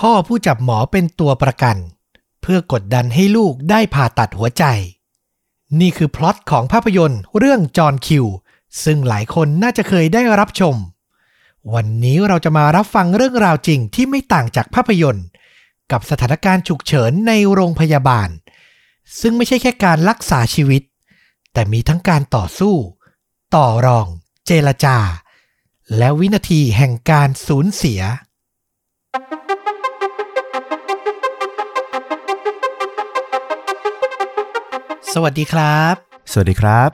พ่อผู้จับหมอเป็นตัวประกัน เพื่อกดดันให้ลูกได้ผ่าตัดหัวใจ นี่คือพล็อตของภาพยนตร์เรื่องจอห์นคิว ซึ่งหลายคนน่าจะเคยได้รับชม วันนี้เราจะมารับฟังเรื่องราวจริงที่ไม่ต่างจากภาพยนตร์ กับสถานการณ์ฉุกเฉินในโรงพยาบาล ซึ่งไม่ใช่แค่การรักษาชีวิต แต่มีทั้งการต่อสู้ ต่อรอง เจรจา และวินาทีแห่งการสูญเสีย สวัสดีครับ สวัสดีครับ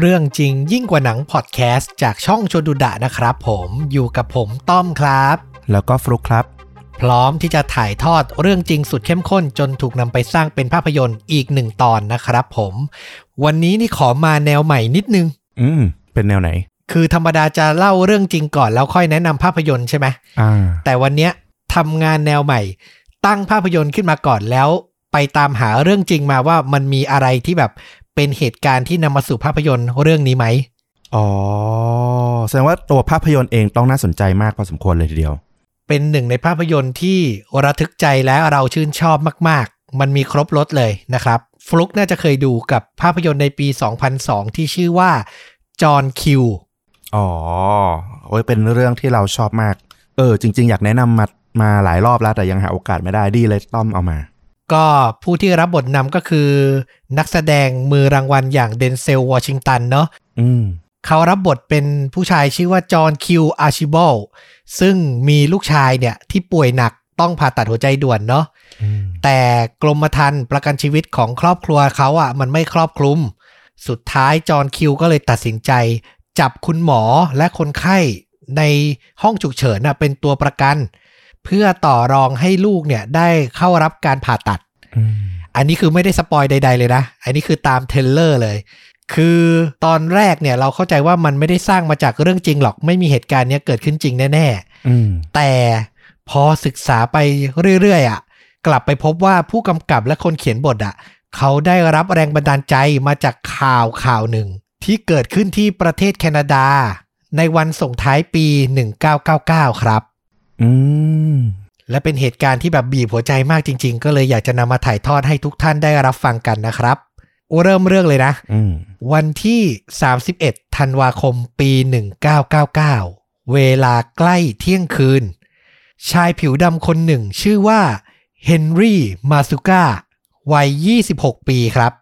เรื่องจริงยิ่งกว่าหนังพอดแคสต์จากช่องชวนดูดะนะครับผมอยู่กับผมต้อมครับ แล้วก็ฟลุกครับ พร้อมที่จะถ่ายทอดเรื่องจริงสุดเข้มข้นจนถูกนำไปสร้างเป็นภาพยนตร์อีกหนึ่งตอนนะครับผม วันนี้นี่ขอมาแนวใหม่นิดนึง อืม เป็นแนวไหน คือธรรมดาจะเล่าเรื่องจริงก่อนแล้วค่อยแนะนำภาพยนตร์ใช่ไหมอ่าแต่วันเนี้ยทำงานแนวใหม่ ตั้งภาพยนตร์ขึ้นมาก่อนแล้ว ไปตามหาเรื่องจริงมาว่ามันมีอะไรที่แบบเป็นเหตุการณ์ที่นำมาสู่ภาพยนตร์เรื่องนี้ไหมอ๋อ แสดงว่าตัวภาพยนตร์เองต้องน่าสนใจมากพอสมควรเลยทีเดียว เป็นหนึ่งในภาพยนตร์ที่ระทึกใจและเราชื่นชอบมาก ๆ มันมีครบรถเลยนะครับ ฟลุกน่าจะเคยดูกับภาพยนตร์ในปี 2002 ที่ชื่อว่าจอห์นคิว อ๋อโอ้ยเป็นเรื่องที่เราชอบมาก เออ จริง ๆ อยากแนะนำมามาหลายรอบแล้วแต่ยังหาโอกาสไม่ได้ดีเลยต้อมเอามา ก็ผู้ที่รับบทนำก็คือ นักแสดงมือรางวัลอย่างเดนเซลวอชิงตันเนาะอืมเขารับบทเป็นผู้ชายชื่อว่าจอห์นคิวอาร์ชิบอลซึ่งมีลูกชายเนี่ยที่ป่วยหนักต้องผ่าตัดหัวใจด่วนเนาะอืมแต่กรมธรรม์ประกันชีวิตของครอบครัวเขาอะ มันไม่ครอบคลุม สุดท้ายจอห์นคิวก็เลยตัดสินใจ จับคุณหมอและคนไข้ในห้องฉุกเฉินน่ะเป็นตัวประกัน เพื่อต่อรองให้ลูกเนี่ยได้เข้ารับการผ่าตัดอืมอันนี้คือไม่ได้ spoil ใด ๆ เลยนะ อันนี้คือตาม trailer เลย คือตอนแรกเนี่ยเราเข้าใจว่ามันไม่ได้สร้างมาจากเรื่องจริงหรอก ไม่มีเหตุการณ์เนี้ยเกิดขึ้นจริงแน่อืมๆแต่พอศึกษาไปเรื่อยๆอะกลับไปพบว่าผู้กำกับและคนเขียนบทอะเขาได้รับแรงบันดาลใจมาจากข่าวข่าวหนึ่ง ที่เกิดขึ้นที่ประเทศแคนาดา ในวันส่งท้ายปี 1999 ครับ อืมและเป็นเหตุการณ์ที่แบบบีบหัวใจมากจริง ๆ ก็เลยอยากจะนำมาถ่ายทอดให้ทุกท่านได้รับฟังกันนะครับเริ่มเรื่องเลยนะอืมวันที่ 31 ธันวาคมปี 1999 เวลาใกล้เที่ยงคืน ชายผิวดำคนหนึ่งชื่อว่าเฮนรี่มาซูก้าวัย 26 ปีครับ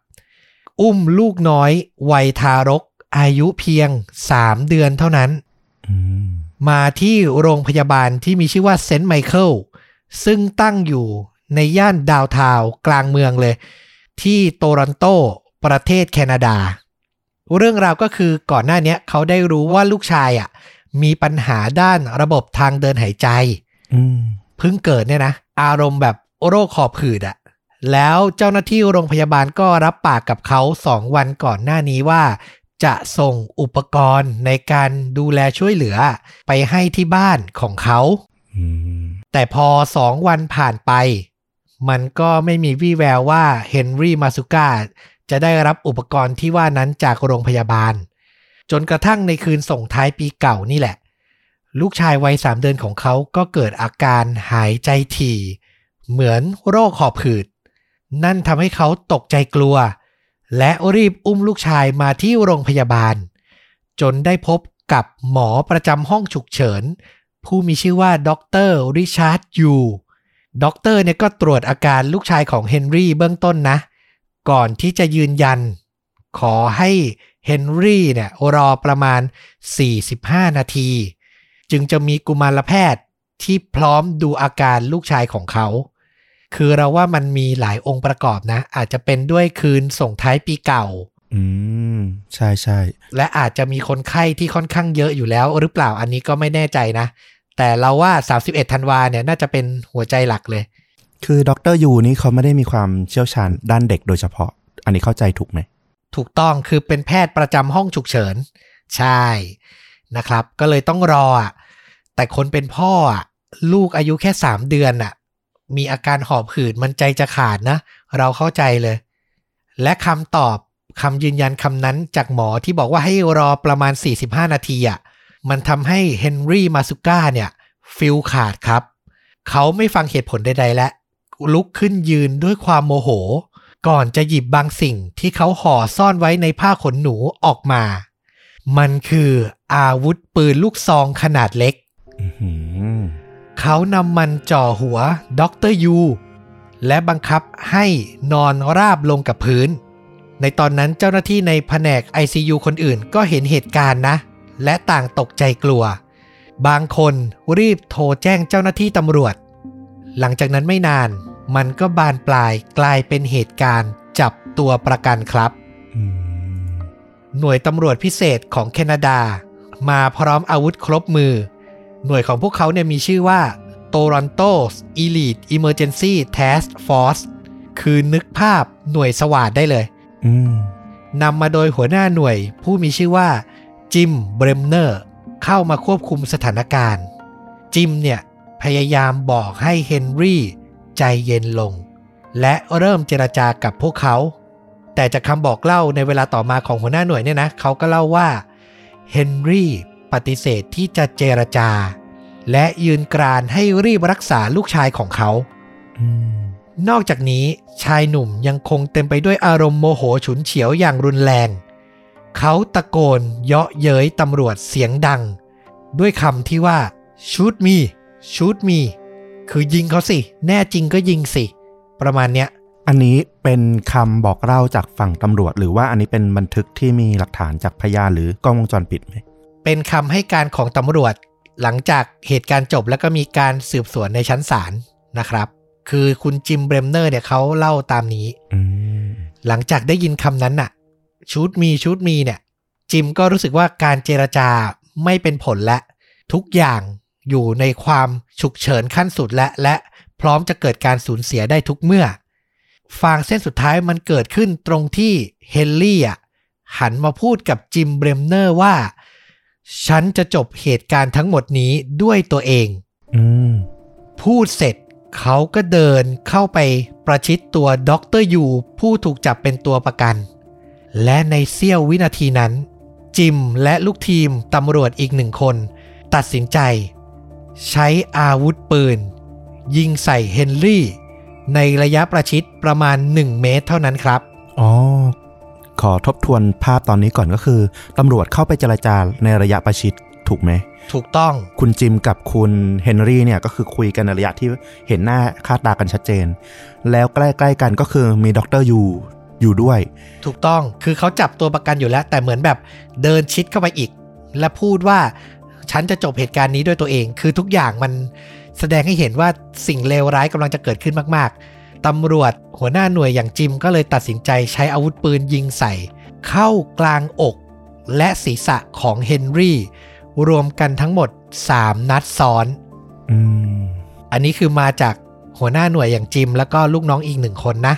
อุ้มลูกน้อย วัยทารก อายุเพียง 3 เดือนเท่านั้นอื มมาที่โรงพยาบาลที่มีชื่อว่าเซนต์ไมเคิลซึ่งตั้งอยู่ในย่านดาวน์ทาวน์กลางเมืองเลย ที่โตรอนโตประเทศแคนาดา เรื่องราวก็คือก่อนหน้าเนี้ยเขาได้รู้ว่าลูกชายอะมีปัญหาด้านระบบทางเดินหายใจอืมเพิ่งเกิดเนี่ยนะ อารมณ์แบบโรคขอบหืดอะแล้วเจ้าหน้าที่โรงพยาบาลก็รับปากกับเขาสองวันก่อนหน้านี้ว่า จะส่งอุปกรณ์ในการดูแลช่วยเหลือ ไปให้ที่บ้านของเขาอืมแต่พอสองวันผ่านไป มันก็ไม่มีวี่แววว่าเฮนรี่มาซุก้าจะได้รับอุปกรณ์ที่ว่านั้นจากโรงพยาบาล จนกระทั่งในคืนส่งท้ายปีเก่านี่แหละ ลูกชายวัยสามเดือนของเขาก็เกิดอาการหายใจถี่ เหมือนโรคหอบหืด นั่นทำให้เขาตกใจกลัว และรีบอุ้มลูกชายมาที่โรงพยาบาล จนได้พบกับหมอประจำห้องฉุกเฉิน ผู้มีชื่อว่าด็อกเตอร์ริชาร์ดยูด็อกเตอร์เนี่ยก็ตรวจอาการลูกชายของเฮนรี่เบื้องต้นนะ ก่อนที่จะยืนยัน ขอให้เฮนรี่เนี่ยรอประมาณ 45 นาที จึงจะมีกุมารแพทย์ที่พร้อมดูอาการลูกชายของเขา คือเราว่ามันมีหลายองค์ประกอบนะ อาจจะเป็นด้วยคืนส่งท้ายปีเก่า อืม ใช่ใช่และอาจจะมีคนไข้ที่ค่อนข้างเยอะอยู่แล้ว หรือเปล่าอันนี้ก็ไม่แน่ใจนะ แต่เราว่า 31 ธันวาเนี่ยน่าจะเป็นหัวใจหลักเลย คือดรยูนี่เขาไม่ได้มีความเชี่ยวชาญด้านเด็กโดยเฉพาะ อันนี้เข้าใจถูกไหม ถูกต้องคือเป็นแพทย์ประจำห้องฉุกเฉิน ใช่นะครับ ก็เลยต้องรออะแต่คนเป็นพ่ออะลูกอายุแค่ 3 เดือนอะ มีอาการหอบหืดมันใจจะขาดนะ เราเข้าใจเลย และคำตอบคำยืนยันคำนั้นจากหมอที่บอกว่าให้รอประมาณ 45 นาทีอะมันทำให้เฮนรี่มาซุก้าเนี่ยฟิลขาดครับ เขาไม่ฟังเหตุผลใดๆและ ลุกขึ้นยืนด้วยความโมโห ก่อนจะหยิบบางสิ่งที่เขาห่อซ่อนไว้ในผ้าขนหนูออกมา มันคืออาวุธปืนลูกซองขนาดเล็ก เขานำมันจ่อหัวด็อกเตอร์ยูและบังคับให้นอนราบลงกับพื้น ในตอนนั้นเจ้าหน้าที่ในแผนก ICU คนอื่นก็เห็นเหตุการณ์นะ และต่างตกใจกลัว บางคนรีบโทรแจ้งเจ้าหน้าที่ตำรวจ หลังจากนั้นไม่นาน มันก็บานปลายกลายเป็นเหตุการณ์จับตัวประกันครับอืมหน่วยตำรวจพิเศษของแคนาดา มาพร้อมอาวุธครบมือ หน่วยของพวกเขาเนี่ยมีชื่อว่า Toronto Elite Emergency Task Force คือนึกภาพหน่วยสวาดได้เลยอืมนำมาโดยหัวหน้าหน่วย ผู้มีชื่อว่าจิมเบรมเนอร์เข้ามาควบคุมสถานการณ์ จิมเนี่ย พยายามบอกให้เฮนรี่ใจเย็นลง และเริ่มเจรจากับพวกเขา แต่จากคำบอกเล่าในเวลาต่อมาของหัวหน้าหน่วยเนี่ยนะ เขาก็เล่าว่าเฮนรี่ ปฏิเสธที่จะเจรจา และยืนกรานให้รีบรักษาลูกชายของเขาอืมนอกจากนี้ชายหนุ่มยังคงเต็มไปด้วยอารมณ์โมโหฉุนเฉียวอย่างรุนแรง เขาตะโกนเยาะเย้ยตำรวจเสียงดัง ด้วยคำที่ว่า shoot me shoot me คือยิงเขาสิ แน่จริงก็ยิงสิ ประมาณเนี้ย อันนี้เป็นคำบอกเล่าจากฝั่งตำรวจ หรือว่าอันนี้เป็นบันทึกที่มีหลักฐานจากพยานหรือกล้องวงจรปิดไหม เป็นคำให้การของตำรวจ หลังจากเหตุการณ์จบแล้วก็มีการสืบสวนในชั้นศาลนะครับ คือคุณจิมเบรมเนอร์เนี่ยเขาเล่าตามนี้อืมหลังจากได้ยินคำนั้นน่ะชูดมีชูดมีเนี่ย จิมก็รู้สึกว่าการเจรจาไม่เป็นผลและ ทุกอย่างอยู่ในความฉุกเฉินขั้นสุดและ และพร้อมจะเกิดการสูญเสียได้ทุกเมื่อ ฟางเส้นสุดท้ายมันเกิดขึ้นตรงที่เฮนรี่อะหันมาพูดกับจิมเบรมเนอร์ว่า ฉันจะจบเหตุการณ์ทั้งหมดนี้ด้วยตัวเองอืมพูดเสร็จเขาก็เดินเข้าไปประชิดตัวด็อกเตอร์ยูผู้ถูกจับเป็นตัวประกัน และในเสี้ยววินาทีนั้น จิมและลูกทีมตำรวจอีกหนึ่งคน ตัดสินใจ ใช้อาวุธปืน ยิงใส่เฮนรี่ ในระยะประชิดประมาณ 1 เมตรเท่านั้นครับ อ๋อ ขอทบทวนภาพตอนนี้ก่อนก็คือตำรวจเข้าไปเจรจาในระยะประชิดถูกไหม ถูกต้องคุณจิมกับคุณเฮนรี่เนี่ยก็คือคุยกันในระยะที่เห็นหน้าค่าตากันชัดเจน แล้วใกล้ๆกันก็คือมีด็อกเตอร์ยูอยู่ด้วย ถูกต้องคือเขาจับตัวประกันอยู่แล้ว แต่เหมือนแบบเดินชิดเข้าไปอีก และพูดว่าฉันจะจบเหตุการณ์นี้ด้วยตัวเอง คือทุกอย่างมันแสดงให้เห็นว่าสิ่งเลวร้ายกำลังจะเกิดขึ้นมากๆ ตำรวจหัวหน้าหน่วยอย่างจิมก็เลยตัดสินใจใช้อาวุธปืนยิงใส่ เข้ากลางอกและศีรษะของเฮนรี่ รวมกันทั้งหมด 3 นัดซ้อนอืมอันนี้คือมาจากหัวหน้าหน่วยอย่างจิม แล้วก็ลูกน้องอีกหนึ่งคนนะ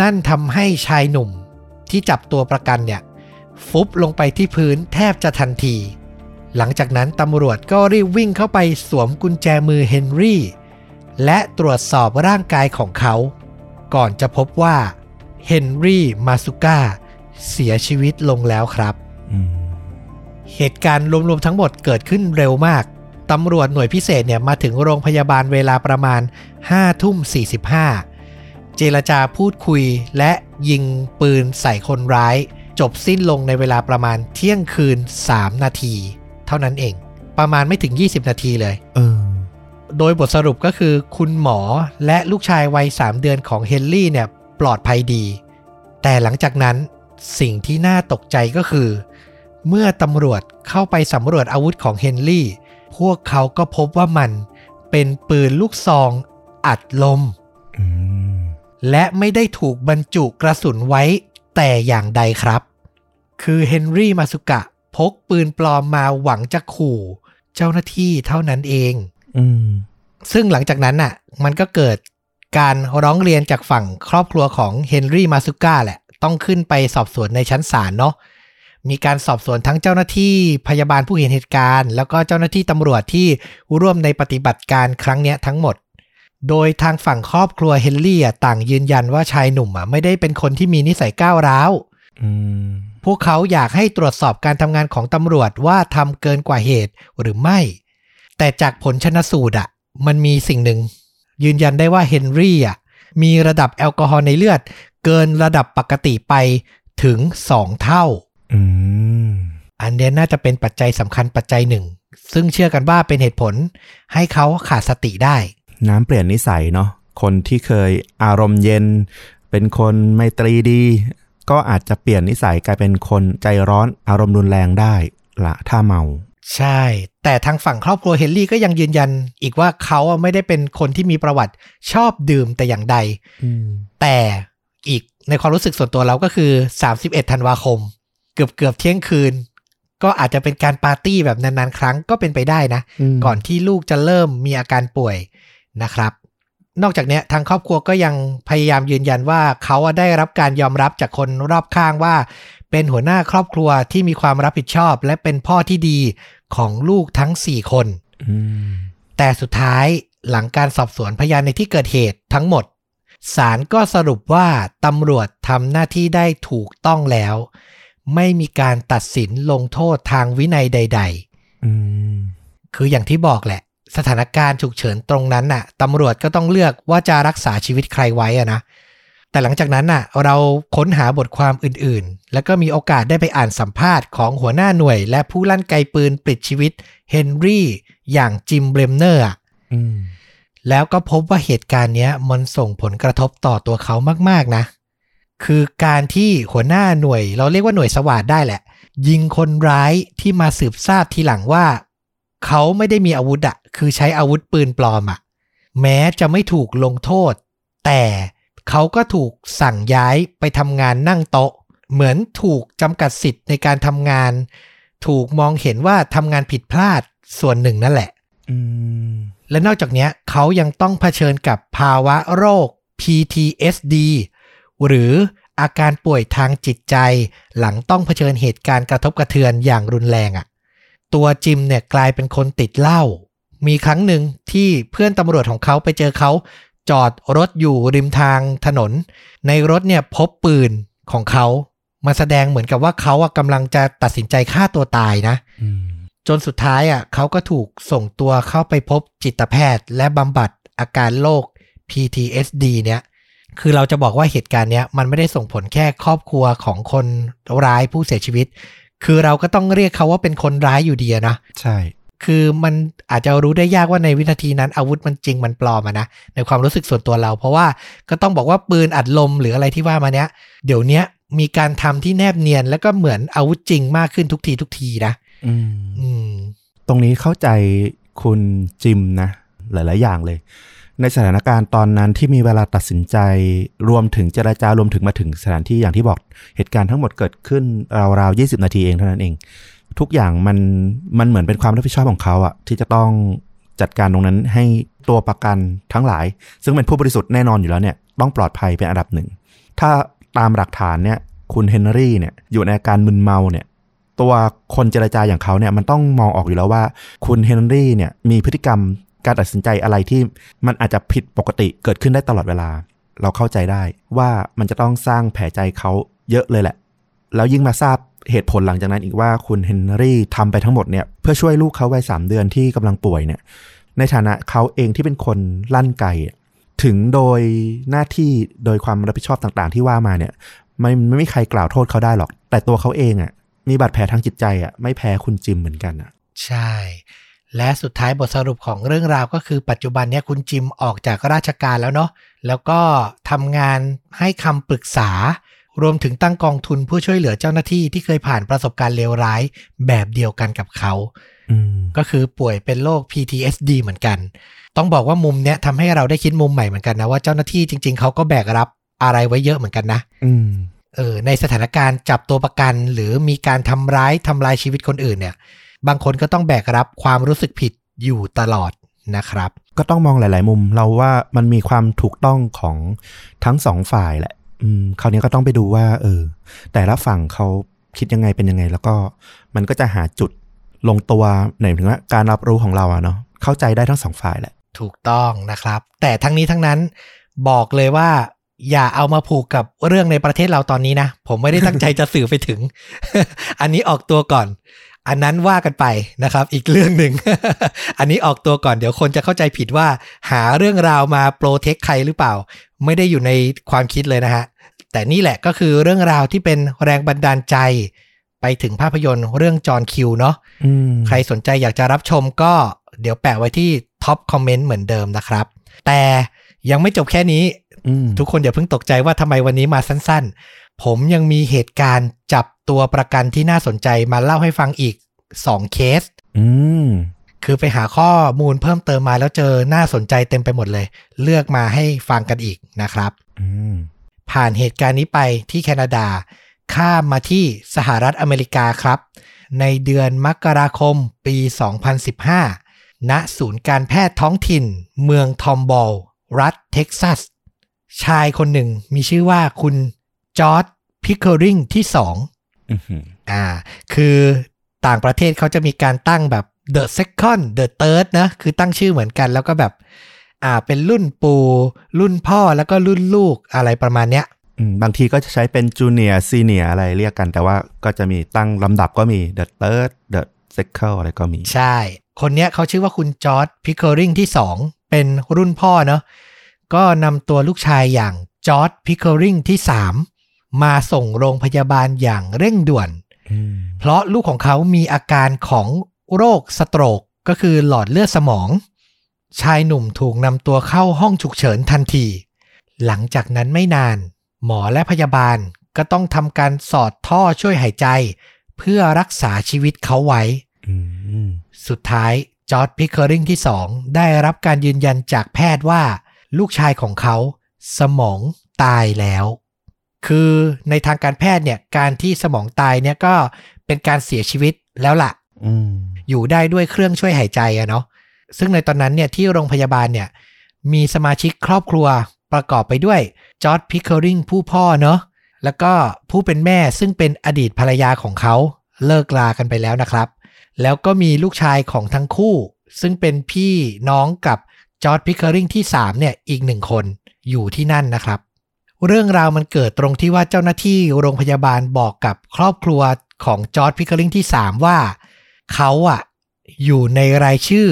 นั่นทำให้ชายหนุ่มที่จับตัวประกันเนี่ย ฟุบลงไปที่พื้นแทบจะทันที หลังจากนั้นตำรวจก็รีบวิ่งเข้าไปสวมกุญแจมือเฮนรี่ และตรวจสอบร่างกายของเขา ก่อนจะพบว่าเฮนรี่มาซุก้าเสียชีวิตลงแล้วครับอืมเหตุการณ์รวมๆทั้งหมดเกิดขึ้นเร็วมาก ตำรวจหน่วยพิเศษเนี่ยมาถึงโรงพยาบาลเวลาประมาณ5ทุ่ม45 เจรจาพูดคุยและยิงปืนใส่คนร้าย จบสิ้นลงในเวลาประมาณเที่ยงคืน 3 นาที เท่านั้นเอง ประมาณไม่ถึง 20 นาทีเลย เออ โดยบทสรุปก็คือคุณหมอและลูกชายวัย 3 เดือนของเฮนรี่เนี่ยปลอดภัยดี แต่หลังจากนั้นสิ่งที่น่าตกใจก็คือ เมื่อตำรวจเข้าไปสำรวจอาวุธของเฮนรี่ พวกเขาก็พบว่ามันเป็นปืนลูกซองอัดลม และไม่ได้ถูกบรรจุกระสุนไว้แต่อย่างใดครับ คือเฮนรี่มาสุกะพกปืนปลอมมาหวังจะขู่ เจ้าหน้าที่เท่านั้นเอง ซึ่งหลังจากนั้นน่ะ มันก็เกิดการร้องเรียนจากฝั่งครอบครัวของเฮนรี่มาซุก้าแหละ ต้องขึ้นไปสอบสวนในชั้นศาลเนาะมีการสอบสวนทั้งเจ้าหน้าที่พยาบาลผู้เห็นเหตุการณ์ แล้วก็เจ้าหน้าที่ตำรวจที่ร่วมในปฏิบัติการครั้งเนี้ยทั้งหมด โดยทางฝั่งครอบครัวเฮนรี่อะต่างยืนยันว่าชายหนุ่มอะไม่ได้เป็นคนที่มีนิสัยก้าวร้าวอืมพวกเขาอยากให้ตรวจสอบการทำงานของตำรวจว่าทำเกินกว่าเหตุหรือไม่ แต่จากผลชนสูตรอะมันมีสิ่งหนึ่ง ยืนยันได้ว่าเฮนรี่อะมีระดับแอลกอฮอล์ในเลือด เกินระดับปกติไปถึง2เท่าอืมอันเนี้ยน่าจะเป็นปัจจัยสำคัญปัจจัยหนึ่ง ซึ่งเชื่อกันว่าเป็นเหตุผลให้เขาขาดสติได้ น้ำเปลี่ยนนิสัยเนาะคนที่เคยอารมณ์เย็น เป็นคนไมตรีดี ก็อาจจะเปลี่ยนนิสัยกลายเป็นคนใจร้อนอารมณ์รุนแรงได้ละถ้าเมา ใช่ แต่ทางฝั่งครอบครัวเฮนรี่ก็ยังยืนยันอีกว่าเขาอะไม่ได้เป็นคนที่มีประวัติชอบดื่มแต่อย่างใดอืมแต่อีกในความรู้สึกส่วนตัวเราก็คือ 31 ธันวาคม เกือบเกือบเที่ยงคืน ก็อาจจะเป็นการปาร์ตี้แบบนานๆ ครั้งก็เป็นไปได้นะมก่อนที่ลูกจะเริ่มมีอาการป่วยนะครับ นอกจากเนี้ยทางครอบครัวก็ยังพยายามยืนยันว่าเขาอะได้รับการยอมรับจากคนรอบข้างว่า เป็นหัวหน้าครอบครัวที่มีความรับผิดชอบ และเป็นพ่อที่ดีของลูกทั้ง4คนอืมแต่สุดท้ายหลังการสอบสวนพยานในที่เกิดเหตุทั้งหมดศาลก็สรุปว่าตำรวจทำหน้าที่ได้ถูกต้องแล้ว ไม่มีการตัดสินลงโทษทางวินัยใดๆอืมคืออย่างที่บอกแหละ สถานการณ์ฉุกเฉินตรงนั้นน่ะตำรวจก็ต้องเลือกว่าจะรักษาชีวิตใครไว้อะนะ แต่หลังจากนั้นน่ะเราค้นหาบทความอื่นๆ แล้วก็มีโอกาสได้ไปอ่านสัมภาษณ์ของหัวหน้าหน่วย และผู้ลั่นไกปืนปลิดชีวิตเฮนรี่อย่างจิมเบรมเนอร์อะอืมแล้วก็พบว่าเหตุการณ์เนี้ยมันส่งผลกระทบต่อตัวเขามากๆนะ คือการที่หัวหน้าหน่วย เราเรียกว่าหน่วยสวัสดได้แหละ ยิงคนร้ายที่มาสืบทราบทีหลังว่า เขาไม่ได้มีอาวุธอะคือใช้อาวุธปืนปลอมอะแม้จะไม่ถูกลงโทษ แต่ เขาก็ถูกสั่งย้ายไปทำงานนั่งโต๊ะ เหมือนถูกจำกัดสิทธิ์ในการทำงาน ถูกมองเห็นว่าทำงานผิดพลาดส่วนหนึ่งนั่นแหละอืมและนอกจากเนี้ยเขายังต้องเผชิญกับภาวะโรค PTSD หรืออาการป่วยทางจิตใจ หลังต้องเผชิญเหตุการณ์กระทบกระเทือนอย่างรุนแรงอะ่ะ ตัวจิมเนี่ยกลายเป็นคนติดเหล้ามีครั้งหนึ่งที่เพื่อนตำรวจของเขาไปเจอเขา จอดรถอยู่ริมทางถนน ในรถเนี่ยพบปืนของเขามาแสดงเหมือนกับว่าเขาอะกำลังจะตัดสินใจฆ่าตัวตายนะอืมจนสุดท้ายอะเขาก็ถูกส่งตัวเข้าไปพบจิตแพทย์ และบำบัดอาการโรค PTSD เนี่ยคือเราจะบอกว่าเหตุการณ์เนี้ยมันไม่ได้ส่งผลแค่ครอบครัวของคนร้ายผู้เสียชีวิต คือเราก็ต้องเรียกเขาว่าเป็นคนร้ายอยู่ดีอะนะ ใช่ คือมันอาจจะรู้ได้ยากว่าในวินาทีนั้น อาวุธมันจริงมันปลอมอะนะในความรู้สึกส่วนตัวเรา เพราะว่าก็ต้องบอกว่าปืนอัดลมหรืออะไรที่ว่ามาเนี้ยเดี๋ยวเนี้ยมีการทำที่แนบเนียน แล้วก็เหมือนอาวุธจริงมากขึ้นทุกทีทุกทีนะอืมอืมตรงนี้เข้าใจคุณจิมนะ หลาย ๆ อย่างเลย ในสถานการณ์ตอนนั้นที่มีเวลาตัดสินใจรวมถึงเจราจารวมถึงมาถึงสถานที่อย่างที่บอกเหตุการณ์ทั้งหมดเกิดขึ้นราวๆ20 นาทีเองเท่านั้นเอง ทุกอย่างมันมันเหมือนเป็นความรับผิดชอบของเขาอะที่จะต้องจัดการตรงนั้นให้ตัวประกันทั้งหลาย ซึ่งเป็นผู้บริสุทธิ์แน่นอนอยู่แล้วเนี่ยต้องปลอดภัยเป็นอันดับหนึ่ง ถ้าตามหลักฐานเนี่ยคุณเฮนรี่เนี่ยอยู่ในอาการมึนเมาเนี่ยตัวคนเจรจาอย่างเขาเนี่ยมันต้องมองออกอยู่แล้วว่า คุณเฮนรี่เนี่ยมีพฤติกรรมการตัดสินใจอะไรที่มันอาจจะผิดปกติเกิดขึ้นได้ตลอดเวลา เราเข้าใจได้ว่ามันจะต้องสร้างแผลใจเขาเยอะเลยแหละ แล้วยิ่งมาทราบ เหตุผลหลังจากนั้นอีกว่าคุณเฮนรี่ทำไปทั้งหมดเนี่ยเพื่อช่วยลูกเขาวัยสามเดือนที่กำลังป่วยเนี่ยในฐานะเขาเองที่เป็นคนลั่นไกถึงโดยหน้าที่โดยความรับผิดชอบต่างๆ ที่ว่ามาเนี่ยไม่ไม่มีใครกล่าวโทษเขาได้หรอก แต่ตัวเขาเองอะมีบาดแผลทางจิตใจอะไม่แพ้คุณจิมเหมือนกันอะ ใช่ และสุดท้ายบทสรุปของเรื่องราวก็คือปัจจุบันเนี้ยคุณจิมออกจากราชการแล้วเนาะแล้วก็ทำงานให้คำปรึกษา รวมถึงตั้งกองทุนผู้ช่วยเหลือเจ้าหน้าที่ที่เคยผ่านประสบการณ์เลวร้ายแบบเดียวกันกับเขาอืมก็คือป่วยเป็นโรค PTSD เหมือนกัน ต้องบอกว่ามุมเนี้ยทำให้เราได้คิดมุมใหม่เหมือนกันนะว่าเจ้าหน้าที่จริง ๆเขาก็แบกรับอะไรไว้เยอะเหมือนกันนะอืมเออในสถานการณ์จับตัวประกัน หรือมีการทำร้ายทำลายชีวิตคนอื่นเนี่ย บางคนก็ต้องแบกรับความรู้สึกผิดอยู่ตลอดนะครับ ก็ต้องมองหลาย ๆ มุมเราว่ามันมีความถูกต้องของทั้งสองฝ่ายแหละ อืมคราวนี้ก็ต้องไปดูว่า เออ แต่ละฝั่งเขาคิดยังไงเป็นยังไง แล้วก็มันก็จะหาจุดลงตัวไหนถึงว่าการรับรู้ของเราอะเนาะเข้าใจได้ทั้งสองฝ่ายแหละ ถูกต้องนะครับ แต่ทั้งนี้ทั้งนั้นบอกเลยว่า อย่าเอามาผูกกับเรื่องในประเทศเราตอนนี้นะ ผมไม่ได้ตั้งใจจะสื่อไปถึง อันนี้ออกตัวก่อน อันนั้นว่ากันไปนะครับ อีกเรื่องหนึ่ง อันนี้ออกตัวก่อนเดี๋ยวคนจะเข้าใจผิดว่า หาเรื่องราวมาโปรเทคใครหรือเปล่า ไม่ได้อยู่ในความคิดเลยนะฮะ แต่นี่แหละก็คือเรื่องราวที่เป็นแรงบันดาลใจ ไปถึงภาพยนตร์เรื่องจอห์นคิวเนาะอืมใครสนใจอยากจะรับชมก็เดี๋ยวแปะไว้ที่ท็อปคอมเมนต์เหมือนเดิมนะครับ แต่ยังไม่จบแค่นี้อืมทุกคนอย่าเพิ่งตกใจว่าทำไมวันนี้มาสั้นๆ ผมยังมีเหตุการณ์จับตัวประกันที่น่าสนใจมาเล่าให้ฟังอีก2เคส อืมคือไปหาข้อมูลเพิ่มเติมมาแล้วเจอน่าสนใจเต็มไปหมดเลย เลือกมาให้ฟังกันอีกนะครับอืมผ่านเหตุการณ์นี้ไปที่แคนาดา ข้ามมาที่สหรัฐอเมริกาครับ ในเดือนมกราคมปี 2015 ณ ศูนย์การแพทย์ท้องถิ่น เมืองทอมบอล รัฐเท็กซัส ชายคนหนึ่งมีชื่อว่าคุณ จอร์จ พิคเคอริงที่สองอือหืออ่า คือต่างประเทศเขาจะมีการตั้งแบบ The Second The Third นะ คือตั้งชื่อเหมือนกันแล้วก็แบบ อ่า เป็นรุ่นปู่ รุ่นพ่อแล้วก็รุ่นลูกอะไรประมาณเนี้ยอืมบางทีก็จะใช้เป็น Junior Senior อะไรเรียกกัน แต่ว่าก็จะมีตั้งลำดับก็มี The Third The Second อะไรก็มี ใช่ คนเนี้ยเขาชื่อว่าคุณจอร์จ พิคเคอริงที่สองเป็นรุ่นพ่อเนาะก็นำตัวลูกชายอย่างจอร์จ พิคเคอริงที่สาม มาส่งโรงพยาบาลอย่างเร่งด่วนอืมเพราะลูกของเขามีอาการของโรคสโตรกก็คือหลอดเลือดสมอง ชายหนุ่มถูกนำตัวเข้าห้องฉุกเฉินทันที หลังจากนั้นไม่นาน หมอและพยาบาลก็ต้องทำการสอดท่อช่วยหายใจ เพื่อรักษาชีวิตเขาไว้อืมสุดท้ายจอร์ดพิคเคอริงที่สองได้รับการยืนยันจากแพทย์ว่า ลูกชายของเขา สมองตายแล้ว คือในทางการแพทย์เนี่ยการที่สมองตายเนี่ยก็เป็นการเสียชีวิตแล้วล่ะอืมอยู่ได้ด้วยเครื่องช่วยหายใจอะเนาะซึ่งในตอนนั้นเนี่ยที่โรงพยาบาลเนี่ยมีสมาชิกครอบครัวประกอบไปด้วยจอร์ดพิคเคอริงผู้พ่อเนาะแล้วก็ผู้เป็นแม่ซึ่งเป็นอดีตภรรยาของเขาเลิกลากันไปแล้วนะครับ แล้วก็มีลูกชายของทั้งคู่ ซึ่งเป็นพี่น้องกับจอร์จ พิคเคอริงที่3เนี่ยอีกหนึ่งคนอยู่ที่นั่นนะครับ เรื่องราวมันเกิดตรงที่ว่าเจ้าหน้าที่โรงพยาบาลบอกกับครอบครัวของจอร์จ พิคเคอริงที่ 3 ว่า เขาอะอยู่ในรายชื่อ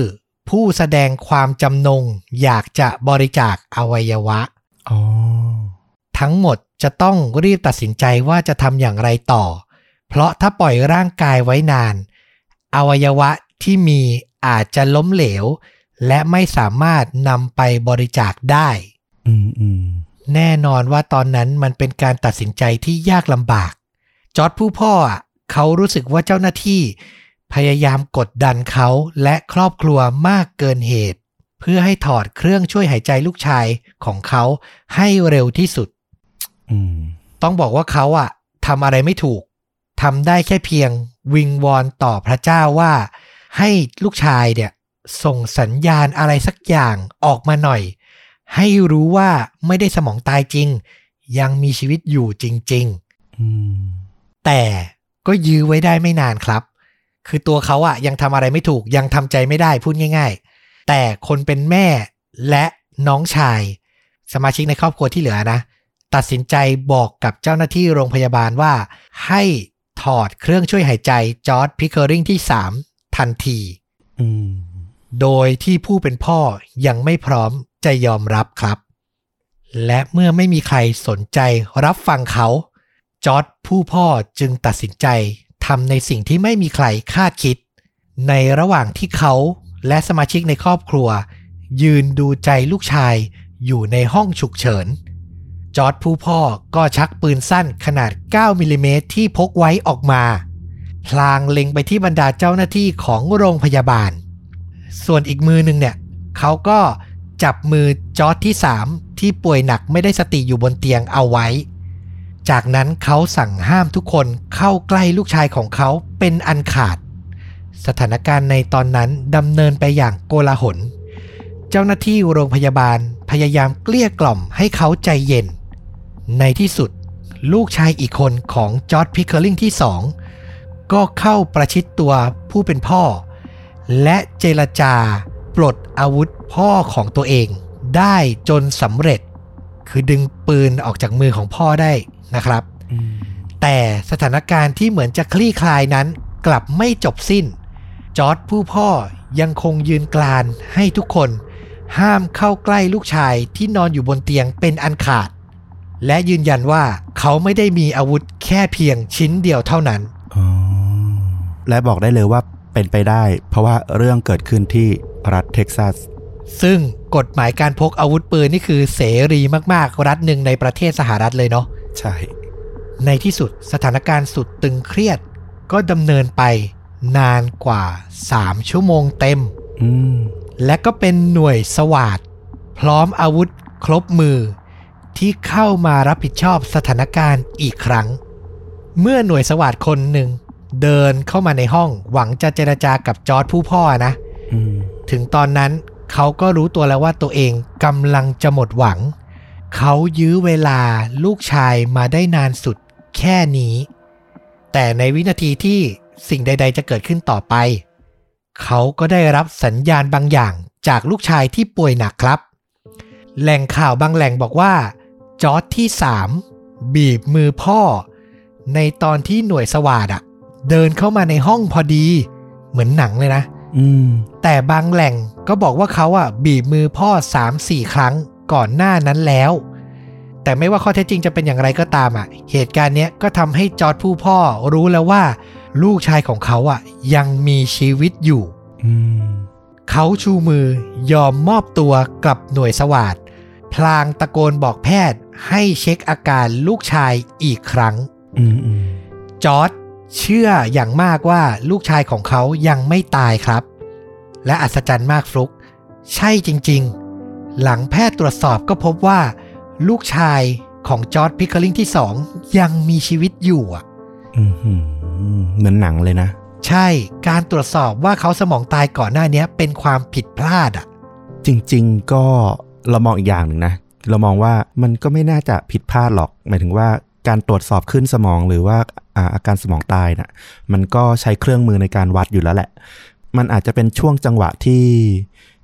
ผู้แสดงความจำนง อยากจะบริจาคอวัยวะอ๋อทั้งหมดจะต้องรีบตัดสินใจว่าจะทำอย่างไรต่อ เพราะถ้าปล่อยร่างกายไว้นาน อวัยวะที่มีอาจจะล้มเหลว และไม่สามารถนำไปบริจาคได้ อืมอืม แน่นอนว่าตอนนั้นมันเป็นการตัดสินใจที่ยากลำบาก จอร์ดผู้พ่ออะเขารู้สึกว่าเจ้าหน้าที่พยายามกดดันเขาและครอบครัวมากเกินเหตุ เพื่อให้ถอดเครื่องช่วยหายใจลูกชายของเขาให้เร็วที่สุดต้องบอกว่าเขาอะทำอะไรไม่ถูกทำได้แค่เพียงวิงวอนต่อพระเจ้าว่า ให้ลูกชายเนี่ย ส่งสัญญาณอะไรสักอย่างออกมาหน่อย ให้รู้ว่าไม่ได้สมองตายจริง ยังมีชีวิตอยู่จริงอืมๆแต่ก็ยื้อไว้ได้ไม่นานครับ คือตัวเขาอะยังทำอะไรไม่ถูกยังทำใจไม่ได้พูดง่าย ๆ แต่คนเป็นแม่และน้องชาย สมาชิกในครอบครัวที่เหลือนะ ตัดสินใจบอกกับเจ้าหน้าที่โรงพยาบาลว่า ให้ถอดเครื่องช่วยหายใจจอร์ดพิคเคอริงที่ 3 ทันทีอืมโดยที่ผู้เป็นพ่อยังไม่พร้อม จะยอมรับครับ และเมื่อไม่มีใครสนใจรับฟังเขาจอร์ดผู้พ่อจึงตัดสินใจทำในสิ่งที่ไม่มีใครคาดคิด ในระหว่างที่เขาและสมาชิกในครอบครัว ยืนดูใจลูกชายอยู่ในห้องฉุกเฉิน จอร์จผู้พ่อก็ชักปืนสั้นขนาด 9มิลลิเมตรที่พกไว้ออกมา พลางเล็งไปที่บรรดาเจ้าหน้าที่ของโรงพยาบาล ส่วนอีกมือหนึ่งเนี่ย เขาก็ จับมือจอร์จที่3ที่ป่วยหนักไม่ได้สติอยู่บนเตียงเอาไว้ จากนั้นเขาสั่งห้ามทุกคนเข้าใกล้ลูกชายของเขาเป็นอันขาด สถานการณ์ในตอนนั้นดำเนินไปอย่างโกลาหล เจ้าหน้าที่โรงพยาบาลพยายามเกลี้ยกล่อมให้เขาใจเย็น ในที่สุด ลูกชายอีกคนของจอร์ดพิคเคอร์ลิงที่สองก็เข้าประชิดตัวผู้เป็นพ่อ และเจรจา ปลดอาวุธพ่อของตัวเองได้จนสำเร็จ คือดึงปืนออกจากมือของพ่อได้นะครับอืมแต่สถานการณ์ที่เหมือนจะคลี่คลายนั้น กลับไม่จบสิ้น จอร์ดผู้พ่อยังคงยืนกลานให้ทุกคน ห้ามเข้าใกล้ลูกชายที่นอนอยู่บนเตียงเป็นอันขาด และยืนยันว่าเขาไม่ได้มีอาวุธแค่เพียงชิ้นเดียวเท่านั้นอ๋อและบอกได้เลยว่า เป็นไปได้ เพราะว่าเรื่องเกิดขึ้นที่รัฐเท็กซัส ซึ่งกฎหมายการพกอาวุธปืนนี่คือเสรีมากๆ รัฐหนึ่งในประเทศสหรัฐเลยเนาะใช่ ในที่สุดสถานการณ์สุดตึงเครียด ก็ดำเนินไปนานกว่า 3 ชั่วโมงเต็มอืมและก็เป็นหน่วยสวาดพร้อมอาวุธครบมือ ที่เข้ามารับผิดชอบสถานการณ์อีกครั้ง เมื่อหน่วยสวาดคนหนึ่ง เดินเข้ามาในห้อง หวังจะเจรจากับจอร์ดผู้พ่อนะอถึงตอนนั้นเขาก็รู้ตัวแล้วว่าตัวเองกำลังจะหมดหวัง เขายื้อเวลาลูกชายมาได้นานสุดแค่นี้ แต่ในวินาทีที่สิ่งใด ๆ จะเกิดขึ้นต่อไป เขาก็ได้รับสัญญาณบางอย่างจากลูกชายที่ป่วยหนักครับ แหล่งข่าวบางแหล่งบอกว่าจอร์ดที่ 3 บีบมือพ่อ ในตอนที่หน่วยสวาดอะ เดินเข้ามาในห้องพอดี เหมือนหนังเลยนะอืมแต่บางแหล่งก็บอกว่าเขาอะบีบมือพ่อ3-4ครั้งก่อนหน้านั้นแล้ว แต่ไม่ว่าข้อเท็จจริงจะเป็นอย่างไรก็ตามอะ เหตุการณ์เนี้ยก็ทำให้จอร์ดผู้พ่อรู้แล้วว่า ลูกชายของเขาอะ ยังมีชีวิตอยู่อืมเขาชูมือยอมมอบตัวกับหน่วยสวาดพลางตะโกนบอกแพทย์ให้เช็คอาการลูกชายอีกครั้งอืมอืมจอร์จ เชื่ออย่างมากว่าลูกชายของเขายังไม่ตายครับ และอัศจรรย์มากฟลุก ใช่จริงๆ หลังแพทย์ตรวจสอบก็พบว่า ลูกชายของจอร์จพิคเคอริงที่สองยังมีชีวิตอยู่อะอืมอืมเหมือนหนังเลยนะ ใช่การตรวจสอบว่าเขาสมองตายก่อนหน้านี้เป็นความผิดพลาดอะ จริงๆก็เรามองอีกอย่างหนึ่งนะ เรามองว่ามันก็ไม่น่าจะผิดพลาดหรอก หมายถึงว่าการตรวจสอบขึ้นสมองหรือว่า อาอาการสมองตายน่ะมันก็ใช้เครื่องมือในการวัดอยู่แล้วแหละ มันอาจจะเป็นช่วงจังหวะที่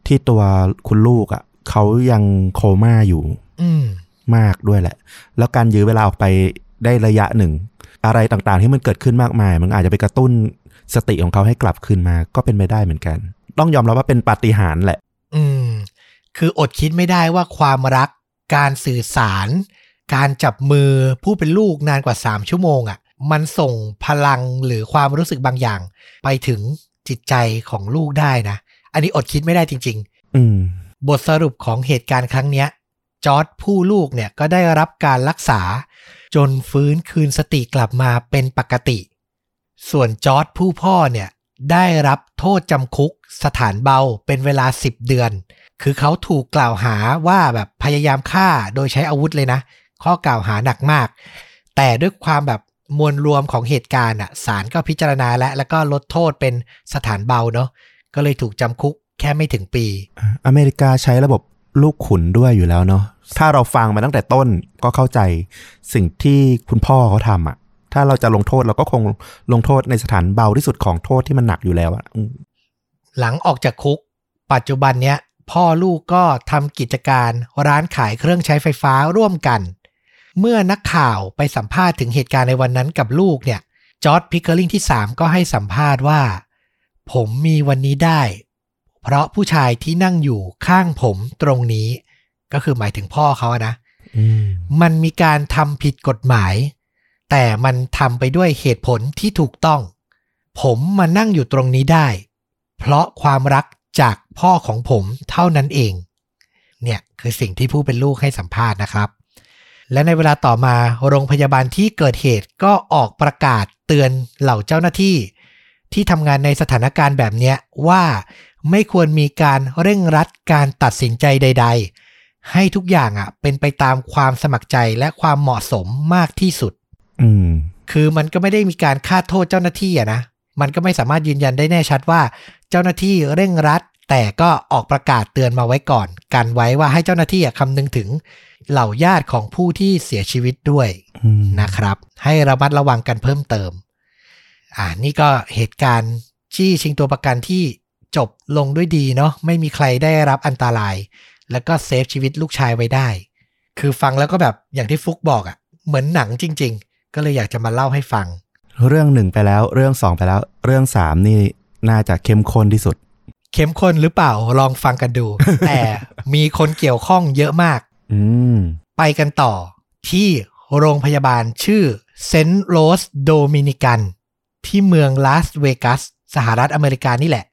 ที่ตัวคุณลูกอะ่ะเขายังโคม่าอยู่ อืมมากด้วยแหละ แล้วการยื้อเวลาออกไปได้ระยะหนึ่ง อะไรต่างๆที่มันเกิดขึ้นมากมาย มันอาจจะไปกระตุ้นสติของเขาให้กลับคืนมา ก็เป็นไปได้เหมือนกัน ต้องยอมรับว่าเป็นปาฏิหาริย์แหละ อืม คืออดคิดไม่ได้ว่าความรัก การสื่อสาร การจับมือผู้เป็นลูกนานกว่า3ชั่วโมงอะ่ะ มันส่งพลังหรือความรู้สึกบางอย่าง ไปถึงจิตใจของลูกได้นะ อันนี้อดคิดไม่ได้จริงอืมๆบทสรุปของเหตุการณ์ครั้งเนี้ย จอร์ดผู้ลูกเนี่ยก็ได้รับการรักษา จนฟื้นคืนสติกลับมาเป็นปกติ ส่วนจอร์ดผู้พ่อเนี่ยได้รับโทษจำคุกสถานเบาเป็นเวลา 10 เดือน คือเขาถูกกล่าวหาว่าแบบพยายามฆ่าโดยใช้อาวุธเลยนะ ข้อกล่าวหาหนักมาก แต่ด้วยความแบบ มวลรวมของเหตุการณ์อะศาลก็พิจารณาและแล้วก็ลดโทษเป็นสถานเบาเนาะก็เลยถูกจำคุกแค่ไม่ถึงปี อเมริกาใช้ระบบลูกขุนด้วยอยู่แล้วเนาะถ้าเราฟังมาตั้งแต่ต้นก็เข้าใจสิ่งที่คุณพ่อเขาทำอะ่ะ ถ้าเราจะลงโทษเราก็คงลงโทษในสถานเบาที่สุดของโทษที่มันหนักอยู่แล้วอะ่ะอืมหลังออกจากคุก ปัจจุบันเนี้ยพ่อลูกก็ทำกิจการร้านขายเครื่องใช้ไฟฟ้าร่วมกัน เมื่อนักข่าวไปสัมภาษณ์ถึงเหตุการณ์ในวันนั้นกับลูกเนี่ยจอร์จพิกเกอริงที่ 3 ก็ให้สัมภาษณ์ว่า ผมมีวันนี้ได้ เพราะผู้ชายที่นั่งอยู่ข้างผมตรงนี้ ก็คือหมายถึงพ่อเขาอะนะอืมมันมีการทำผิดกฎหมาย แต่มันทำไปด้วยเหตุผลที่ถูกต้อง ผมมานั่งอยู่ตรงนี้ได้ เพราะความรักจากพ่อของผมเท่านั้นเอง เนี่ยคือสิ่งที่ผู้เป็นลูกให้สัมภาษณ์นะครับ และในเวลาต่อมาโรงพยาบาลที่เกิดเหตุก็ออกประกาศเตือนเหล่าเจ้าหน้าที่ ที่ทำงานในสถานการณ์แบบเนี้ยว่าไม่ควรมีการเร่งรัดการตัดสินใจใด ๆ ให้ทุกอย่างอะ เป็นไปตามความสมัครใจและความเหมาะสมมากที่สุด อืม คือมันก็ไม่ได้มีการคาดโทษเจ้าหน้าที่อะนะมันก็ไม่สามารถยืนยันได้แน่ชัดว่า เจ้าหน้าที่เร่งรัด แต่ก็ออกประกาศเตือนมาไว้ก่อน กันไว้ว่าให้เจ้าหน้าที่อะคำนึงถึง เหล่าญาติของผู้ที่เสียชีวิตด้วยอืมนะครับ ให้ระมัดระวังกันเพิ่มเติม อ่านี่ก็เหตุการณ์จี้ชิงตัวประกันที่จบลงด้วยดีเนาะไม่มีใครได้รับอันตราย แล้วก็เซฟชีวิตลูกชายไว้ได้ คือฟังแล้วก็แบบอย่างที่ฟุกบอกอะ่ะ เหมือนหนังจริง ๆ ก็เลยอยากจะมาเล่าให้ฟัง เรื่องหนึ่งไปแล้วเรื่องสองไปแล้ว เรื่องสามนี่น่าจะเข้มข้นที่สุด เข้มข้นหรือเปล่าลองฟังกันดู แต่มีคนเกี่ยวข้องเยอะมากอืม ไปกันต่อที่โรงพยาบาลชื่อเซนต์โรสโดมินิกัน ที่เมืองลาสเวกัส สหรัฐอเมริกานี่แหละ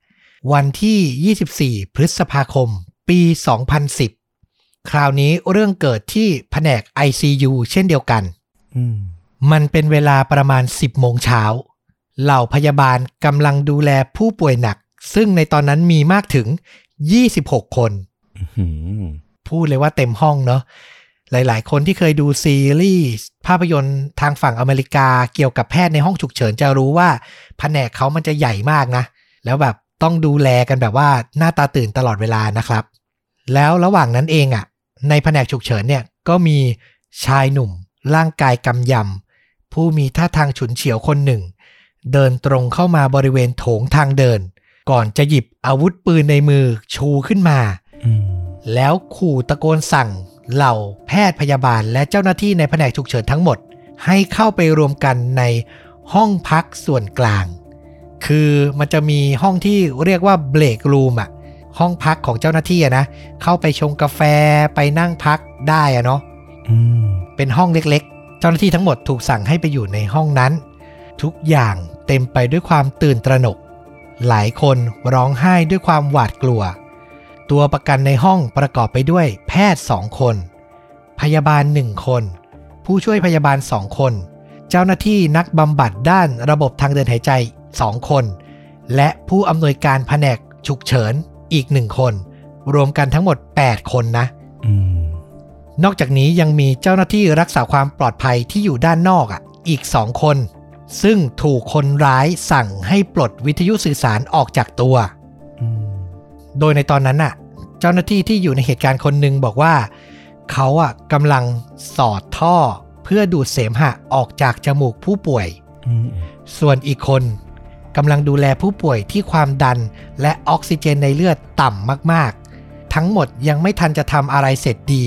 วันที่ 24 พฤษภาคม ปี 2010 คราวนี้เรื่องเกิดที่แผนก ICU เช่นเดียวกันอืมมันเป็นเวลาประมาณ 10 โมงเช้า เหล่าพยาบาลกำลังดูแลผู้ป่วยหนัก ซึ่งในตอนนั้นมีมากถึง 26 คนอืม พูดเลยว่าเต็มห้องเนาะหลาย ๆ คนที่เคยดูซีรีส์ภาพยนตร์ทางฝั่งอเมริกาเกี่ยวกับแพทย์ในห้องฉุกเฉินจะรู้ว่าแผนกเขามันจะใหญ่มากนะ แล้วแบบต้องดูแลกันแบบว่าหน้าตาตื่นตลอดเวลานะครับ แล้วระหว่างนั้นเองอะ่ะ ในแผนกฉุกเฉินเนี่ยก็มีชายหนุ่ม ร่างกายกำยำผู้มีท่าทางฉุนเฉียวคนหนึ่ง เดินตรงเข้ามาบริเวณโถงทางเดิน ก่อนจะหยิบอาวุธปืนในมือชูขึ้นมา แล้วขู่ตะโกนสั่งเหล่าแพทย์พยาบาลและเจ้าหน้าที่ในแผนกฉุกเฉินทั้งหมด ให้เข้าไปรวมกันในห้องพักส่วนกลาง คือมันจะมีห้องที่เรียกว่าเบรกรูมอะห้องพักของเจ้าหน้าที่อะนะ เข้าไปชงกาแฟไปนั่งพักได้อะเนาะเป็นห้องเล็กๆ เจ้าหน้าที่ทั้งหมดถูกสั่งให้ไปอยู่ในห้องนั้น ทุกอย่างเต็มไปด้วยความตื่นตระหนก หลายคนร้องไห้ด้วยความหวาดกลัว ตัวประกันในห้องประกอบไปด้วยแพทย์สองคน พยาบาลหนึ่งคน ผู้ช่วยพยาบาลสองคน เจ้าหน้าที่นักบำบัดด้านระบบทางเดินหายใจสองคน และผู้อำนวยการแผนกฉุกเฉินอีกหนึ่งคน รวมกันทั้งหมด 8 คนนะอนอกจากนี้ยังมีเจ้าหน้าที่รักษาความปลอดภัยที่อยู่ด้านนอกอะ อีกสองคน ซึ่งถูกคนร้ายสั่งให้ปลดวิทยุสื่อสารออกจากตัว โดยในตอนนั้นน่ะ เจ้าหน้าที่ที่อยู่ในเหตุการณ์คนหนึ่งบอกว่า เขาอะกำลังสอดท่อเพื่อดูดเสมหะออกจากจมูกผู้ป่วยอืมส่วนอีกคนกำลังดูแลผู้ป่วยที่ความดันและออกซิเจนในเลือดต่ำมากๆ ทั้งหมดยังไม่ทันจะทำอะไรเสร็จดี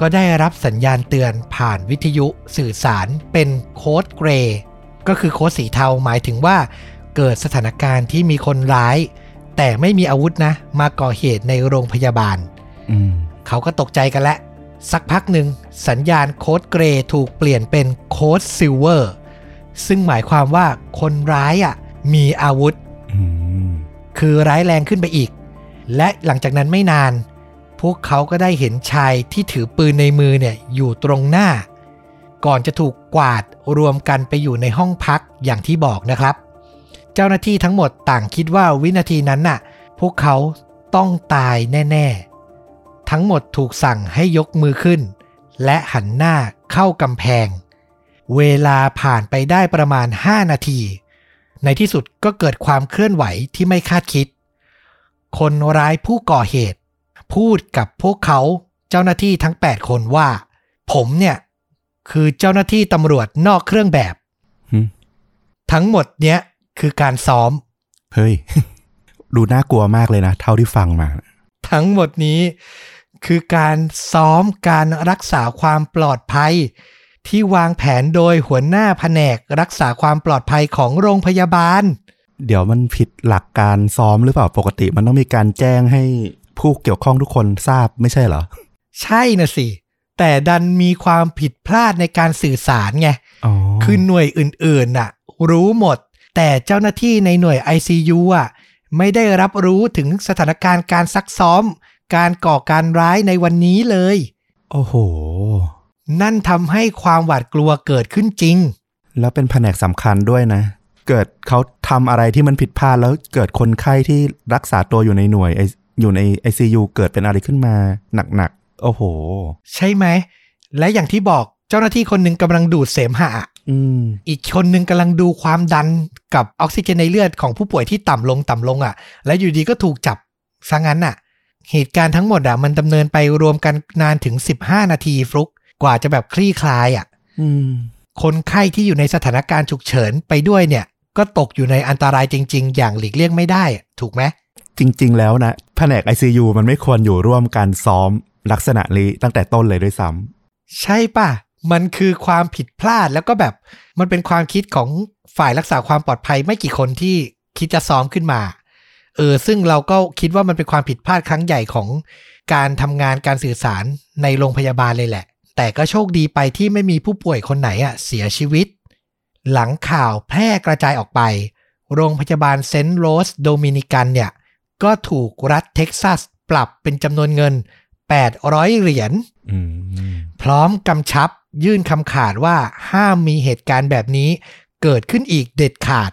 ก็ได้รับสัญญาณเตือนผ่านวิทยุสื่อสารเป็น code gray ก็คือโค้ดสีเทาหมายถึงว่า เกิดสถานการณ์ที่มีคนร้าย แต่ไม่มีอาวุธนะ มาก่อเหตุในโรงพยาบาลอืมเขาก็ตกใจกันแล้วสักพักหนึ่งสัญญาณ code gray ถูกเปลี่ยนเป็น code silver ซึ่งหมายความว่าคนร้ายอะมีอาวุธอืมคือร้ายแรงขึ้นไปอีก และหลังจากนั้นไม่นาน พวกเขาก็ได้เห็นชายที่ถือปืนในมือเนี่ยอยู่ตรงหน้า ก่อนจะถูกกวาดรวมกันไปอยู่ในห้องพักอย่างที่บอกนะครับ เจ้าหน้าที่ทั้งหมดต่างคิดว่าวินาทีนั้นน่ะ พวกเขาต้องตายแน่ๆ ทั้งหมดถูกสั่งให้ยกมือขึ้น และหันหน้าเข้ากำแพง เวลาผ่านไปได้ประมาณ 5 นาที ในที่สุดก็เกิดความเคลื่อนไหวที่ไม่คาดคิด คนร้ายผู้ก่อเหตุ พูดกับพวกเขาเจ้าหน้าที่ทั้ง 8 คนว่า ผมเนี่ย คือเจ้าหน้าที่ตำรวจนอกเครื่องแบบหึทั้งหมดเนี้ย คือการซ้อม เฮ้ย ดูน่ากลัวมากเลยนะ เท่าที่ฟังมา ทั้งหมดนี้คือการซ้อมการรักษาความปลอดภัย ที่วางแผนโดยหัวหน้าแผนกรักษาความปลอดภัยของโรงพยาบาล เดี๋ยวมันผิดหลักการซ้อมหรือเปล่าปกติ มันต้องมีการแจ้งให้ผู้เกี่ยวข้องทุกคนทราบไม่ใช่เหรอ ใช่นะสิ แต่ดันมีความผิดพลาดในการสื่อสารไงอ๋อคือหน่วยอื่นๆน่ะ รู้หมด แต่เจ้าหน้าที่ในหน่วย ICU อะไม่ได้รับรู้ถึงสถานการณ์การซักซ้อม การก่อการร้ายในวันนี้เลย โอ้โห นั่นทำให้ความหวาดกลัวเกิดขึ้นจริง แล้วเป็นแผนกสำคัญด้วยนะ เกิดเขาทำอะไรที่มันผิดพลาดแล้วเกิดคนไข้ที่รักษาตัวอยู่ในหน่วย I- อยู่ใน ICU เกิดเป็นอะไรขึ้นมาหนักๆ โอ้โห ใช่ไหม และอย่างที่บอกเจ้าหน้าที่คนหนึ่งกำลังดูดเสมหะ อืมอีกคนหนึ่งกำลังดูความดันกับออกซิเจนในเลือดของผู้ป่วยที่ต่ำลงต่ำลงอะ และอยู่ดีก็ถูกจับซะงั้นอะ เหตุการณ์ทั้งหมดอะมันดำเนินไปรวมกันนานถึง15นาทีฟลุกกว่าจะแบบคลี่คลายอะอืมคนไข้ที่อยู่ในสถานการณ์ฉุกเฉินไปด้วยเนี่ย ก็ตกอยู่ในอันตรายจริง ๆ อย่างหลีกเลี่ยงไม่ได้อะถูกไหมจริง ๆ แล้วนะแผนก ICU มันไม่ควรอยู่ร่วมการซ้อมลักษณะนี้ตั้งแต่ต้นเลยด้วยซ้ใช่ป่ะ มันคือความผิดพลาดแล้วก็แบบมันเป็นความคิดของฝ่ายรักษาความปลอดภัยไม่กี่คนที่คิดจะซ้อมขึ้นมา เออ ซึ่งเราก็คิดว่ามันเป็นความผิดพลาดครั้งใหญ่ของการทำงานการสื่อสารในโรงพยาบาลเลยแหละ แต่ก็โชคดีไปที่ไม่มีผู้ป่วยคนไหนอะเสียชีวิต หลังข่าวแพร่กระจายออกไป โรงพยาบาลเซนต์โรสโดมินิกันเนี่ย ก็ถูกรัฐเท็กซัสปรับเป็นจำนวนเงิน 800 เหรียญอืมพร้อมกำชับ ยื่นคำขาดว่าห้ามมีเหตุการณ์แบบนี้ เกิดขึ้นอีกเด็ดขาด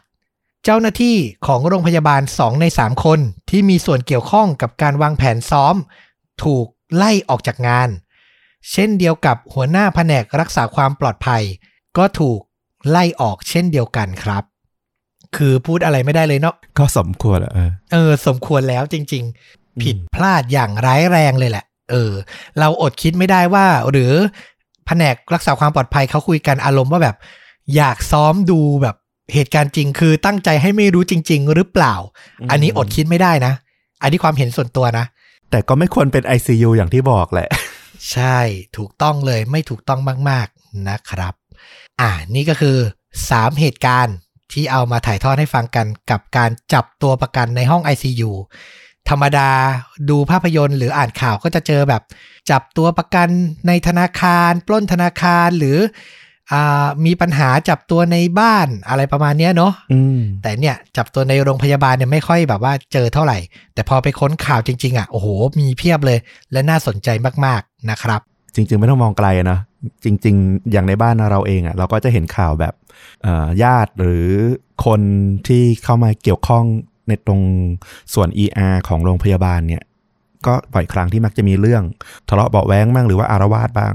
เจ้าหน้าที่ของโรงพยาบาล 2 ใน 3 คนที่มีส่วนเกี่ยวข้องกับการวางแผนซ้อม ถูกไล่ออกจากงาน เช่นเดียวกับหัวหน้าแผนกรักษาความปลอดภัย ก็ถูกไล่ออกเช่นเดียวกันครับ คือพูดอะไรไม่ได้เลยเนาะก็สมควรอะเออเออ สมควรแล้วจริง ๆ ผิดพลาดอย่างร้ายแรงเลยแหละเออ เราอดคิดไม่ได้ว่า หรือแผนกรักษาความปลอดภัยเขาคุยกันอารมณ์ว่าแบบ อยากซ้อมดูแบบเหตุการณ์จริง คือตั้งใจให้ไม่รู้จริง ๆ หรือเปล่าอืมอันนี้อดคิดไม่ได้นะ อันนี้ความเห็นส่วนตัวนะ แต่ก็ไม่ควรเป็น ICU อย่างที่บอกแหละ ใช่ถูกต้องเลยไม่ถูกต้องมาก ๆนะครับ อ่านี่ก็คือ 3 เหตุการณ์ที่เอามาถ่ายทอดให้ฟังกันกับการจับตัวประกันในห้อง ICU ธรรมดาดูภาพยนตร์หรืออ่านข่าวก็จะเจอแบบ จับตัวประกันในธนาคาร ปล้นธนาคารหรืออามีปัญหาจับตัวในบ้านอะไรประมาณเนี้ยเนาะอืมแต่เนี่ยจับตัวในโรงพยาบาลเนี่ยไม่ค่อยแบบว่าเจอเท่าไหร่ แต่พอไปค้นข่าวจริง ๆอะโอ้โห มีเพียบเลย และน่าสนใจมากๆนะครับ จริง ๆ ไม่ต้องมองไกลอะนะจริง ๆ อย่างในบ้านเราเองอะเราก็จะเห็นข่าวแบบเอ่อญาติหรือคนที่เข้ามาเกี่ยวข้องในตรงส่วน ER ของโรงพยาบาลเนี่ย ก็บ่อยครั้งที่มักจะมีเรื่องทะเลาะเบาแว้งบ้างหรือว่าอารวาสบ้าง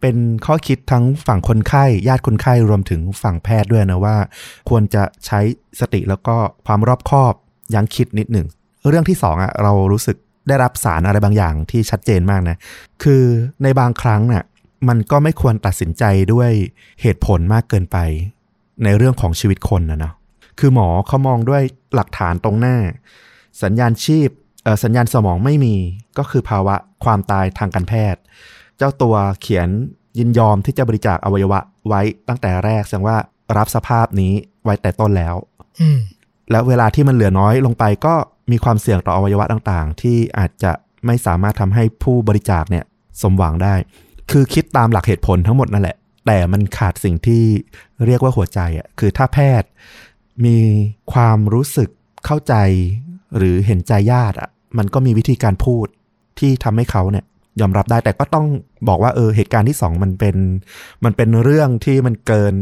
เป็นข้อคิดทั้งฝั่งคนไข้ญาติคนไข้รวมถึงฝั่งแพทย์ด้วยนะว่า ควรจะใช้สติแล้วก็ความรอบคอบยั้งคิดนิดหนึ่งเรื่องที่สองอะเรารู้สึกได้รับสารอะไรบางอย่างที่ชัดเจนมากนะ คือในบางครั้งน่ะมันก็ไม่ควรตัดสินใจด้วยเหตุผลมากเกินไป ในเรื่องของชีวิตคนนะเนาะคือหมอเขามองด้วยหลักฐานตรงหน้า สัญญาณชีพ สัญญาณสมองไม่มีก็คือภาวะความตายทางการแพทย์ เจ้าตัวเขียนยินยอมที่จะบริจาคอวัยวะไว้ตั้งแต่แรกแสดงว่ารับสภาพนี้ไว้แต่ต้นแล้วอืมแล้วเวลาที่มันเหลือน้อยลงไปก็มีความเสี่ยงต่ออวัยวะต่างๆ ที่อาจจะไม่สามารถทำให้ผู้บริจาคเนี่ยสมหวังได้ คือคิดตามหลักเหตุผลทั้งหมดนั่นแหละ แต่มันขาดสิ่งที่เรียกว่าหัวใจอะคือถ้าแพทย์มีความรู้สึกเข้าใจ หรือเห็นใจญาติอะ มันก็มีวิธีการพูดที่ทำให้เขาเนี่ยยอมรับได้แต่ก็ต้องบอกว่าเออเหตุการณ์ที่สองมันเป็น มันเป็นเรื่องที่มันเกิน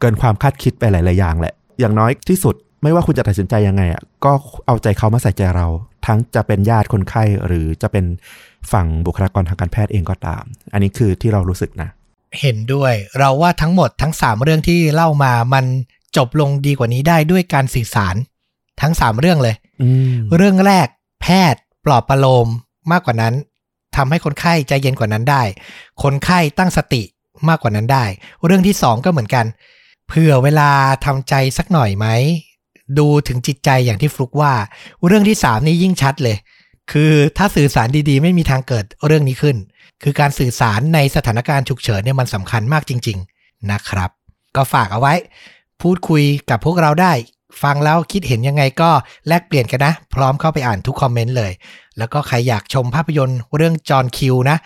เกินความคาดคิดไปหลาย ๆ อย่างแหละ อย่างน้อยที่สุดไม่ว่าคุณจะตัดสินใจยังไงอะก็เอาใจเขามาใส่ใจเรา ทั้งจะเป็นญาติคนไข้หรือจะเป็นฝั่งบุคลากรทางการแพทย์เองก็ตาม อันนี้คือที่เรารู้สึกนะ เห็นด้วยเราว่าทั้งหมดทั้ง 3 เรื่องที่เล่ามามันจบลงดีกว่านี้ได้ด้วยการสื่อสาร ทั้ง 3 เรื่องเลย เรื่องแรกแพทย์ปลอบประโลมมากกว่านั้นทำให้คนไข้ใจเย็นกว่านั้นได้ คนไข้ตั้งสติมากกว่านั้นได้ เรื่องที่สองก็เหมือนกันเผื่อเวลาทำใจสักหน่อยไหมดูถึงจิตใจอย่างที่ฟลุกว่า เรื่องที่สามนี่ยิ่งชัดเลย คือถ้าสื่อสารดีๆ ไม่มีทางเกิดเรื่องนี้ขึ้น คือการสื่อสารในสถานการณ์ฉุกเฉินเนี่ยมันสำคัญมากจริง ๆนะครับ ก็ฝากเอาไว้ พูดคุยกับพวกเราได้ ฟังแล้วคิดเห็นยังไงก็แลกเปลี่ยนกันนะ พร้อมเข้าไปอ่านทุกคอมเมนต์เลย แล้วก็ใครอยากชมภาพยนตร์เรื่องจอห์นคิวนะ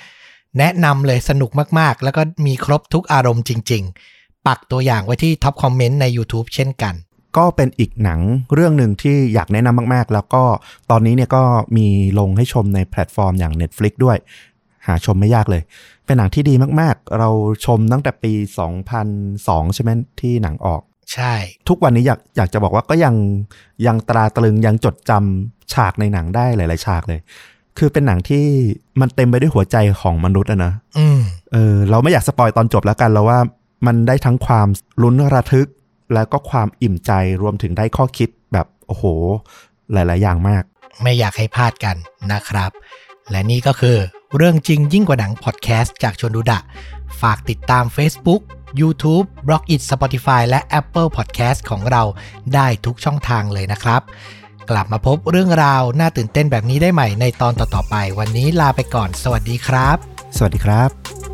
แนะนำเลยสนุกมากๆ แล้วก็มีครบทุกอารมณ์จริง ๆ ปักตัวอย่างไว้ที่ top comment ใน YouTube เช่นกัน ก็เป็นอีกหนังเรื่องหนึ่งที่อยากแนะนำมากๆ แล้วก็ตอนนี้เนี่ยก็มีลงให้ชมในแพลตฟอร์มอย่าง Netflix ด้วย หาชมไม่ยากเลย เป็นหนังที่ดีมากๆ เราชมตั้งแต่ปี 2002 ใช่ไหมที่หนังออก ใช่ ทุกวันนี้อยากอยากจะบอกว่าก็ยังยังตราตรึงยังจดจำฉากในหนังได้หลาย ๆ ฉากเลย คือเป็นหนังที่มันเต็มไปด้วยหัวใจของมนุษย์อะนะอืมเออเราไม่อยากสปอยตอนจบแล้วกันเราว่ามันได้ทั้งความลุ้นระทึก แล้วก็ความอิ่มใจรวมถึงได้ข้อคิดแบบโอ้โห หลาย ๆ อย่างมาก ไม่อยากให้พลาดกันนะครับ และนี่ก็คือเรื่องจริงยิ่งกว่าหนังพอดแคสต์จากชวนดูดะ ฝากติดตาม Facebook YouTube b l o g i t Spotify และ Apple Podcast ของเราได้ทุกช่องทางเลยนะครับ กลับมาพบเรื่องราวน่าตื่นเต้นแบบนี้ได้ใหม่ในตอนต่อๆไป วันนี้ลาไปก่อน สวัสดีครับ สวัสดีครับ